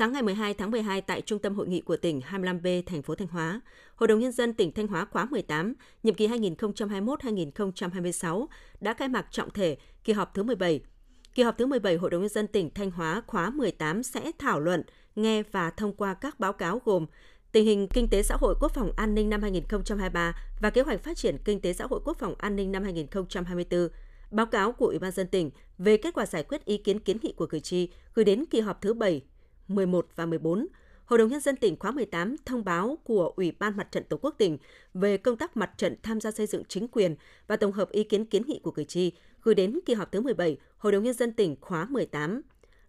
Sáng ngày 12 tháng 12 tại Trung tâm Hội nghị của tỉnh 25B, thành phố Thanh Hóa, Hội đồng Nhân dân tỉnh Thanh Hóa khóa 18, nhiệm kỳ 2021-2026 đã khai mạc trọng thể kỳ họp thứ 17. Kỳ họp thứ 17 Hội đồng Nhân dân tỉnh Thanh Hóa khóa 18 sẽ thảo luận, nghe và thông qua các báo cáo gồm tình hình kinh tế xã hội quốc phòng an ninh năm 2023 và kế hoạch phát triển kinh tế xã hội quốc phòng an ninh năm 2024, báo cáo của Ủy ban dân tỉnh về kết quả giải quyết ý kiến kiến nghị của cử tri gửi đến kỳ họp thứ 7 11 và 14, Hội đồng Nhân dân tỉnh khóa 18 thông báo của Ủy ban Mặt trận Tổ quốc tỉnh về công tác mặt trận tham gia xây dựng chính quyền và tổng hợp ý kiến kiến nghị của cử tri gửi đến kỳ họp thứ 17 Hội đồng Nhân dân tỉnh khóa 18.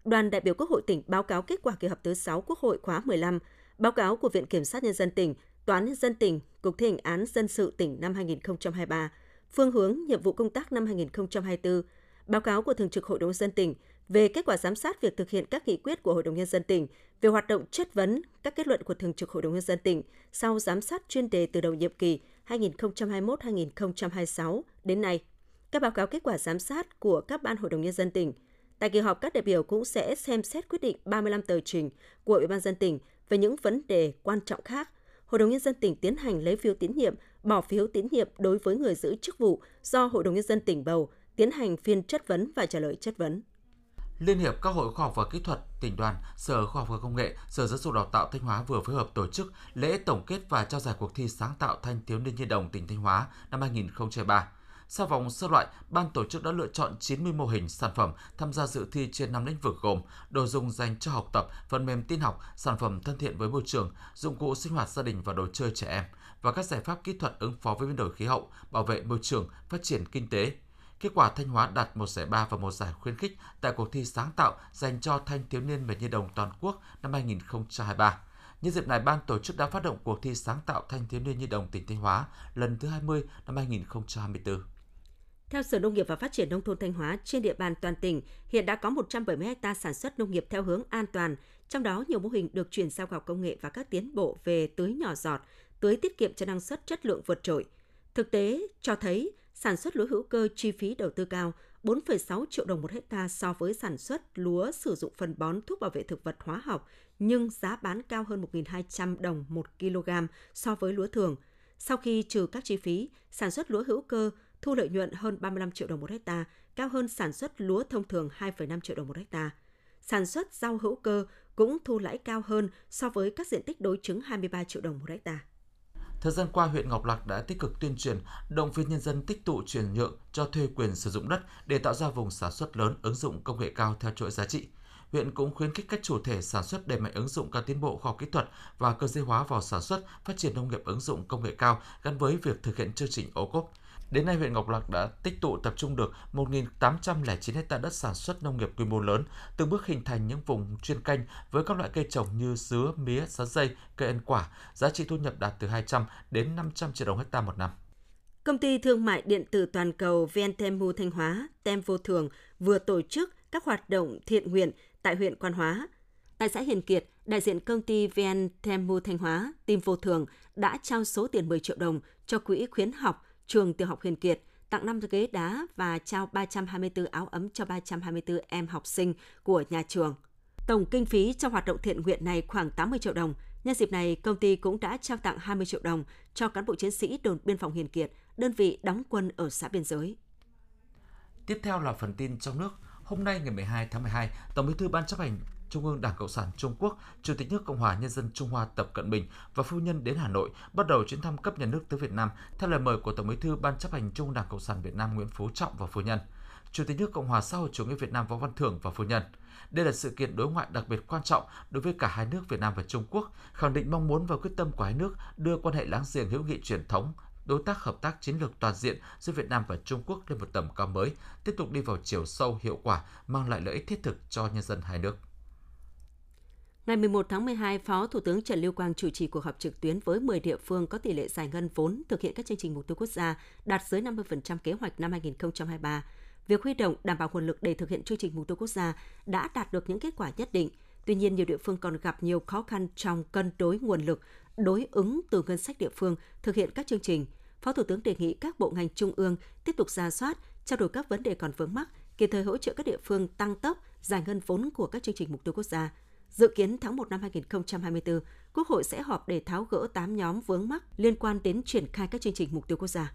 Đoàn đại biểu Quốc hội tỉnh báo cáo kết quả kỳ họp thứ 6 Quốc hội khóa 15, báo cáo của Viện Kiểm sát Nhân dân tỉnh, Tòa án Nhân dân tỉnh, Cục thi hành án dân sự tỉnh năm 2023, phương hướng nhiệm vụ công tác năm 2024, báo cáo của Thường trực Hội đồng Nhân dân tỉnh về kết quả giám sát việc thực hiện các nghị quyết của Hội đồng Nhân dân tỉnh về hoạt động chất vấn các kết luận của Thường trực Hội đồng Nhân dân tỉnh sau giám sát chuyên đề từ đầu nhiệm kỳ 2021-2026 đến nay, các báo cáo kết quả giám sát của các ban Hội đồng Nhân dân tỉnh. Tại kỳ họp, các đại biểu cũng sẽ xem xét quyết định 35 tờ trình của Ủy ban dân tỉnh về những vấn đề quan trọng khác. Hội đồng Nhân dân tỉnh tiến hành lấy phiếu tín nhiệm, bỏ phiếu tín nhiệm đối với người giữ chức vụ do Hội đồng Nhân dân tỉnh bầu, tiến hành phiên chất vấn và trả lời chất vấn. Liên hiệp các hội khoa học và kỹ thuật, tỉnh đoàn, Sở Khoa học và Công nghệ, Sở Giáo dục Đào tạo Thanh Hóa vừa phối hợp tổ chức lễ tổng kết và trao giải cuộc thi sáng tạo thanh thiếu niên nhi đồng tỉnh Thanh Hóa năm 2003. Sau vòng sơ loại, ban tổ chức đã lựa chọn 90 mô hình sản phẩm tham gia dự thi trên 5 lĩnh vực gồm đồ dùng dành cho học tập, phần mềm tin học, sản phẩm thân thiện với môi trường, dụng cụ sinh hoạt gia đình và đồ chơi trẻ em và các giải pháp kỹ thuật ứng phó với biến đổi khí hậu, bảo vệ môi trường, phát triển kinh tế, Kết quả Thanh Hóa đạt một giải ba và một giải khuyến khích tại cuộc thi sáng tạo dành cho thanh thiếu niên về nhi đồng toàn quốc năm 2023. Nhân dịp này, ban tổ chức đã phát động cuộc thi sáng tạo thanh thiếu niên nhi đồng tỉnh Thanh Hóa lần thứ 20 năm 2024. Theo Sở Nông nghiệp và Phát triển Nông thôn Thanh Hóa, trên địa bàn toàn tỉnh hiện đã có 170 ha sản xuất nông nghiệp theo hướng an toàn, trong đó nhiều mô hình được chuyển giao khoa học công nghệ và các tiến bộ về tưới nhỏ giọt, tưới tiết kiệm cho năng suất chất lượng vượt trội. Thực tế cho thấy sản xuất lúa hữu cơ chi phí đầu tư cao, 4,6 triệu đồng một hecta so với sản xuất lúa sử dụng phân bón thuốc bảo vệ thực vật hóa học, nhưng giá bán cao hơn 1.200 đồng một kg so với lúa thường. Sau khi trừ các chi phí, sản xuất lúa hữu cơ thu lợi nhuận hơn 35 triệu đồng một hecta, cao hơn sản xuất lúa thông thường 2,5 triệu đồng một hecta. Sản xuất rau hữu cơ cũng thu lãi cao hơn so với các diện tích đối chứng 23 triệu đồng một hecta. Thời gian qua, huyện Ngọc Lặc đã tích cực tuyên truyền, động viên nhân dân tích tụ chuyển nhượng cho thuê quyền sử dụng đất để tạo ra vùng sản xuất lớn ứng dụng công nghệ cao theo chuỗi giá trị. Huyện cũng khuyến khích các chủ thể sản xuất đẩy mạnh ứng dụng các tiến bộ khoa học kỹ thuật và cơ giới hóa vào sản xuất, phát triển nông nghiệp ứng dụng công nghệ cao gắn với việc thực hiện chương trình ô cốp Đến nay, huyện Ngọc Lặc đã tích tụ tập trung được 1.809 hecta đất sản xuất nông nghiệp quy mô lớn, từng bước hình thành những vùng chuyên canh với các loại cây trồng như dứa, mía, sắn dây, cây ăn quả, giá trị thu nhập đạt từ 200 đến 500 triệu đồng hecta một năm. Công ty thương mại điện tử toàn cầu VnTemu Thanh Hóa, Tem Vô Thường vừa tổ chức các hoạt động thiện nguyện tại huyện Quan Hóa. Tại xã Hiền Kiệt, đại diện công ty VnTemu Thanh Hóa, Tim Vô Thường đã trao số tiền 10 triệu đồng cho quỹ khuyến học trường tiểu học Huyền Kiệt tặng 5 ghế đá và trao 324 áo ấm cho 324 em học sinh của nhà trường. Tổng kinh phí cho hoạt động thiện nguyện này khoảng 80 triệu đồng. Nhân dịp này, công ty cũng đã trao tặng 20 triệu đồng cho cán bộ chiến sĩ đồn biên phòng Hiền Kiệt, đơn vị đóng quân ở xã biên giới. Tiếp theo là phần tin trong nước. Hôm nay ngày 12 tháng 12, Tổng Bí thư Ban chấp hành Trung ương Đảng Cộng sản Trung Quốc, Chủ tịch nước Cộng hòa Nhân dân Trung Hoa Tập Cận Bình và phu nhân đến Hà Nội bắt đầu chuyến thăm cấp nhà nước tới Việt Nam theo lời mời của Tổng Bí thư Ban chấp hành Trung ương Đảng Cộng sản Việt Nam Nguyễn Phú Trọng và phu nhân. Chủ tịch nước Cộng hòa xã hội chủ nghĩa Việt Nam Võ Văn Thưởng và phu nhân. Đây là sự kiện đối ngoại đặc biệt quan trọng đối với cả hai nước Việt Nam và Trung Quốc, khẳng định mong muốn và quyết tâm của hai nước đưa quan hệ láng giềng hữu nghị truyền thống, đối tác hợp tác chiến lược toàn diện giữa Việt Nam và Trung Quốc lên một tầm cao mới, tiếp tục đi vào chiều sâu hiệu quả, mang lại lợi ích thiết thực cho nhân dân hai nước. Ngày 11 tháng 12, Phó Thủ tướng Trần Lưu Quang chủ trì cuộc họp trực tuyến với 10 địa phương có tỷ lệ giải ngân vốn thực hiện các chương trình mục tiêu quốc gia đạt dưới 50% kế hoạch năm 2023. Việc huy động đảm bảo nguồn lực để thực hiện chương trình mục tiêu quốc gia đã đạt được những kết quả nhất định. Tuy nhiên, nhiều địa phương còn gặp nhiều khó khăn trong cân đối nguồn lực, đối ứng từ ngân sách địa phương thực hiện các chương trình. Phó Thủ tướng đề nghị các bộ ngành trung ương tiếp tục ra soát, trao đổi các vấn đề còn vướng mắc, kịp thời hỗ trợ các địa phương tăng tốc giải ngân vốn của các chương trình mục tiêu quốc gia Dự kiến tháng 1 năm 2024, Quốc hội sẽ họp để tháo gỡ 8 nhóm vướng mắc liên quan đến triển khai các chương trình mục tiêu quốc gia.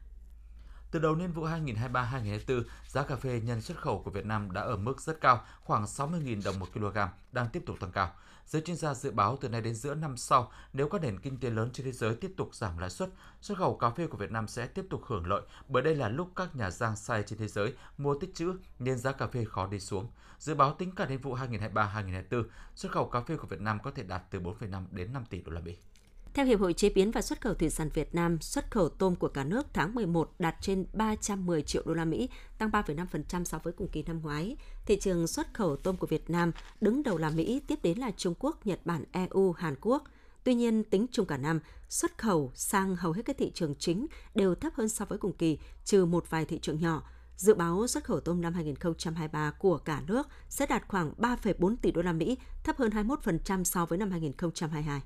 Từ đầu niên vụ 2023-2024, giá cà phê nhân xuất khẩu của Việt Nam đã ở mức rất cao, khoảng 60.000 đồng một kg, đang tiếp tục tăng cao. Giới chuyên gia dự báo từ nay đến giữa năm sau, nếu các nền kinh tế lớn trên thế giới tiếp tục giảm lãi suất, xuất khẩu cà phê của Việt Nam sẽ tiếp tục hưởng lợi, bởi đây là lúc các nhà giang xay trên thế giới mua tích trữ nên giá cà phê khó đi xuống. Dự báo tính cả niên vụ 2023-2024, xuất khẩu cà phê của Việt Nam có thể đạt từ 4,5 đến 5 tỷ đô la Mỹ. Theo Hiệp hội Chế biến và Xuất khẩu Thủy sản Việt Nam, xuất khẩu tôm của cả nước tháng 11 đạt trên 310 triệu đô la Mỹ, tăng 3,5% so với cùng kỳ năm ngoái. Thị trường xuất khẩu tôm của Việt Nam đứng đầu là Mỹ, tiếp đến là Trung Quốc, Nhật Bản, EU, Hàn Quốc. Tuy nhiên, tính chung cả năm, xuất khẩu sang hầu hết các thị trường chính đều thấp hơn so với cùng kỳ, trừ một vài thị trường nhỏ. Dự báo xuất khẩu tôm năm 2023 của cả nước sẽ đạt khoảng 3,4 tỷ đô la Mỹ, thấp hơn 21% so với năm 2022.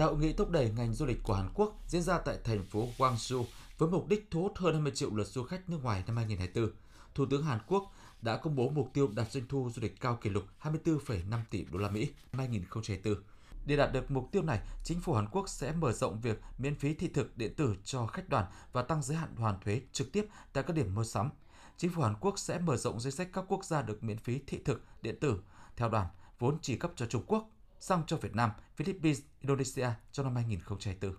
Tại hội nghị thúc đẩy ngành du lịch của Hàn Quốc diễn ra tại thành phố Gwangju với mục đích thu hút hơn 20 triệu lượt du khách nước ngoài năm 2024, Thủ tướng Hàn Quốc đã công bố mục tiêu đạt doanh thu du lịch cao kỷ lục 24,5 tỷ đô la Mỹ năm 2024. Để đạt được mục tiêu này, chính phủ Hàn Quốc sẽ mở rộng việc miễn phí thị thực điện tử cho khách đoàn và tăng giới hạn hoàn thuế trực tiếp tại các điểm mua sắm. Chính phủ Hàn Quốc sẽ mở rộng danh sách các quốc gia được miễn phí thị thực điện tử theo đoàn vốn chỉ cấp cho Trung Quốc, sang cho Việt Nam, Philippines, Indonesia trong năm 2024.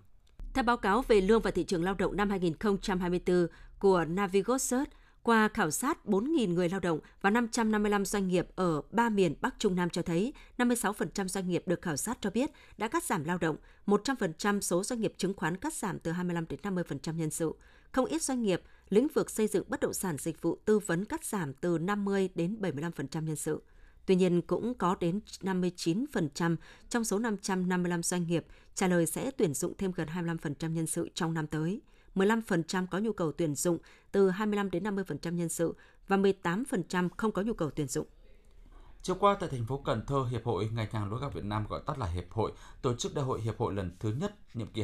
Theo báo cáo về lương và thị trường lao động năm 2024 của Navigosert, qua khảo sát 4.000 người lao động và 555 doanh nghiệp ở ba miền Bắc Trung Nam cho thấy 56% doanh nghiệp được khảo sát cho biết đã cắt giảm lao động, 100% số doanh nghiệp chứng khoán cắt giảm từ 25 đến 50% nhân sự. Không ít doanh nghiệp, lĩnh vực xây dựng bất động sản dịch vụ tư vấn cắt giảm từ 50 đến 75% nhân sự. Tuy nhiên, cũng có đến 59% trong số 555 doanh nghiệp trả lời sẽ tuyển dụng thêm gần 25% nhân sự trong năm tới. 15% có nhu cầu tuyển dụng từ 25 đến 50% nhân sự và 18% không có nhu cầu tuyển dụng. Chiều qua tại thành phố Cần Thơ, Hiệp hội Ngành hàng lúa gạo Việt Nam gọi tắt là Hiệp hội tổ chức đại hội Hiệp hội lần thứ nhất nhiệm kỳ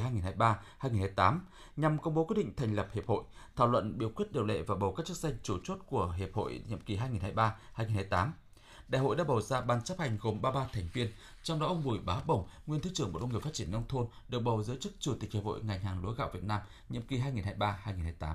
2023-2028 nhằm công bố quyết định thành lập Hiệp hội, thảo luận biểu quyết điều lệ và bầu các chức danh chủ chốt của Hiệp hội nhiệm kỳ 2023-2028. Đại hội đã bầu ra ban chấp hành gồm 33 thành viên, trong đó ông Bùi Bá Bổng, nguyên thứ trưởng Bộ Nông nghiệp Phát triển nông thôn, được bầu giữ chức chủ tịch Hiệp hội ngành hàng lúa gạo Việt Nam nhiệm kỳ 2023-2028.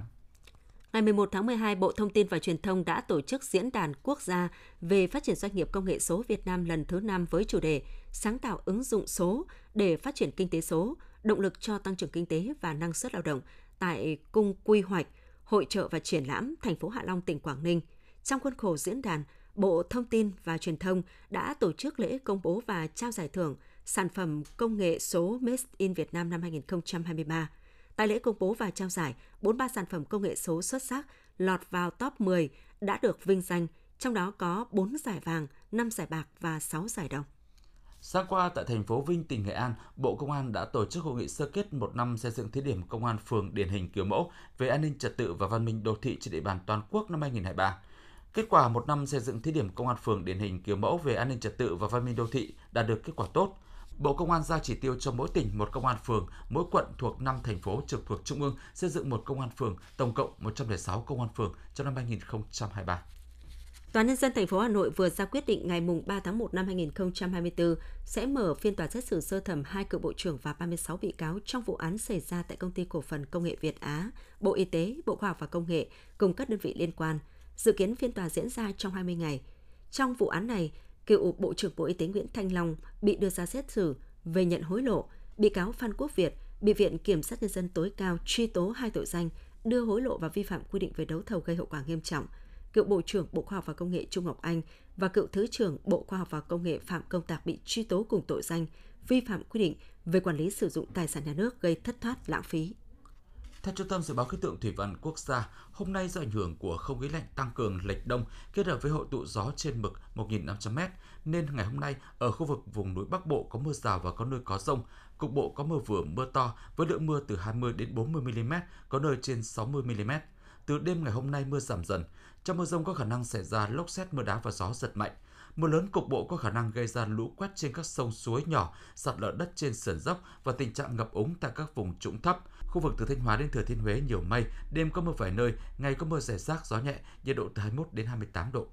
Ngày 11 tháng 12, Bộ Thông tin và Truyền thông đã tổ chức diễn đàn quốc gia về phát triển doanh nghiệp công nghệ số Việt Nam lần thứ 5 với chủ đề Sáng tạo ứng dụng số để phát triển kinh tế số, động lực cho tăng trưởng kinh tế và năng suất lao động tại Cung Quy hoạch, Hội trợ và Triển lãm thành phố Hạ Long, tỉnh Quảng Ninh. Trong khuôn khổ diễn đàn, Bộ Thông tin và Truyền thông đã tổ chức lễ công bố và trao giải thưởng sản phẩm công nghệ số Made in Việt Nam năm 2023. Tại lễ công bố và trao giải, 43 sản phẩm công nghệ số xuất sắc lọt vào top 10 đã được vinh danh, trong đó có 4 giải vàng, 5 giải bạc và 6 giải đồng. Sáng qua tại thành phố Vinh, tỉnh Nghệ An, Bộ Công an đã tổ chức hội nghị sơ kết một năm xây dựng thí điểm công an phường điển hình kiểu mẫu về an ninh trật tự và văn minh đô thị trên địa bàn toàn quốc năm 2023. Kết quả một năm xây dựng thí điểm công an phường điển hình kiểu mẫu về an ninh trật tự và văn minh đô thị đạt được kết quả tốt. Bộ Công an ra chỉ tiêu cho mỗi tỉnh một công an phường, mỗi quận thuộc 5 thành phố trực thuộc trung ương xây dựng một công an phường, tổng cộng 106 công an phường trong năm 2023. Tòa nhân dân thành phố Hà Nội vừa ra quyết định ngày 3 tháng 1 năm 2024 sẽ mở phiên tòa xét xử sơ thẩm hai cựu bộ trưởng và 36 bị cáo trong vụ án xảy ra tại công ty cổ phần công nghệ Việt Á, Bộ Y tế, Bộ Khoa học và Công nghệ cùng các đơn vị liên quan – Dự kiến phiên tòa diễn ra trong 20 ngày. Trong vụ án này, cựu Bộ trưởng Bộ Y tế Nguyễn Thanh Long bị đưa ra xét xử về nhận hối lộ. Bị cáo Phan Quốc Việt bị Viện Kiểm sát Nhân dân tối cao truy tố hai tội danh đưa hối lộ và vi phạm quy định về đấu thầu gây hậu quả nghiêm trọng. Cựu Bộ trưởng Bộ Khoa học và Công nghệ Trung Ngọc Anh và cựu Thứ trưởng Bộ Khoa học và Công nghệ Phạm Công Tạc bị truy tố cùng tội danh vi phạm quy định về quản lý sử dụng tài sản nhà nước gây thất thoát lãng phí. Theo Trung tâm Dự báo Khí tượng Thủy văn Quốc gia, hôm nay do ảnh hưởng của không khí lạnh tăng cường lệch đông kết hợp với hội tụ gió trên mực 1.500m, nên ngày hôm nay ở khu vực vùng núi Bắc Bộ có mưa rào và có nơi có rông. Cục bộ có mưa vừa mưa to với lượng mưa từ 20 đến 40 mm, có nơi trên 60 mm. Từ đêm ngày hôm nay mưa giảm dần. Trong mưa rông có khả năng xảy ra lốc xét mưa đá và gió giật mạnh. Mưa lớn cục bộ có khả năng gây ra lũ quét trên các sông suối nhỏ, sạt lở đất trên sườn dốc và tình trạng ngập úng tại các vùng trũng thấp. Khu vực từ Thanh Hóa đến Thừa Thiên Huế nhiều mây, đêm có mưa vài nơi, ngày có mưa rải rác, gió nhẹ, nhiệt độ từ 21 đến 28 độ.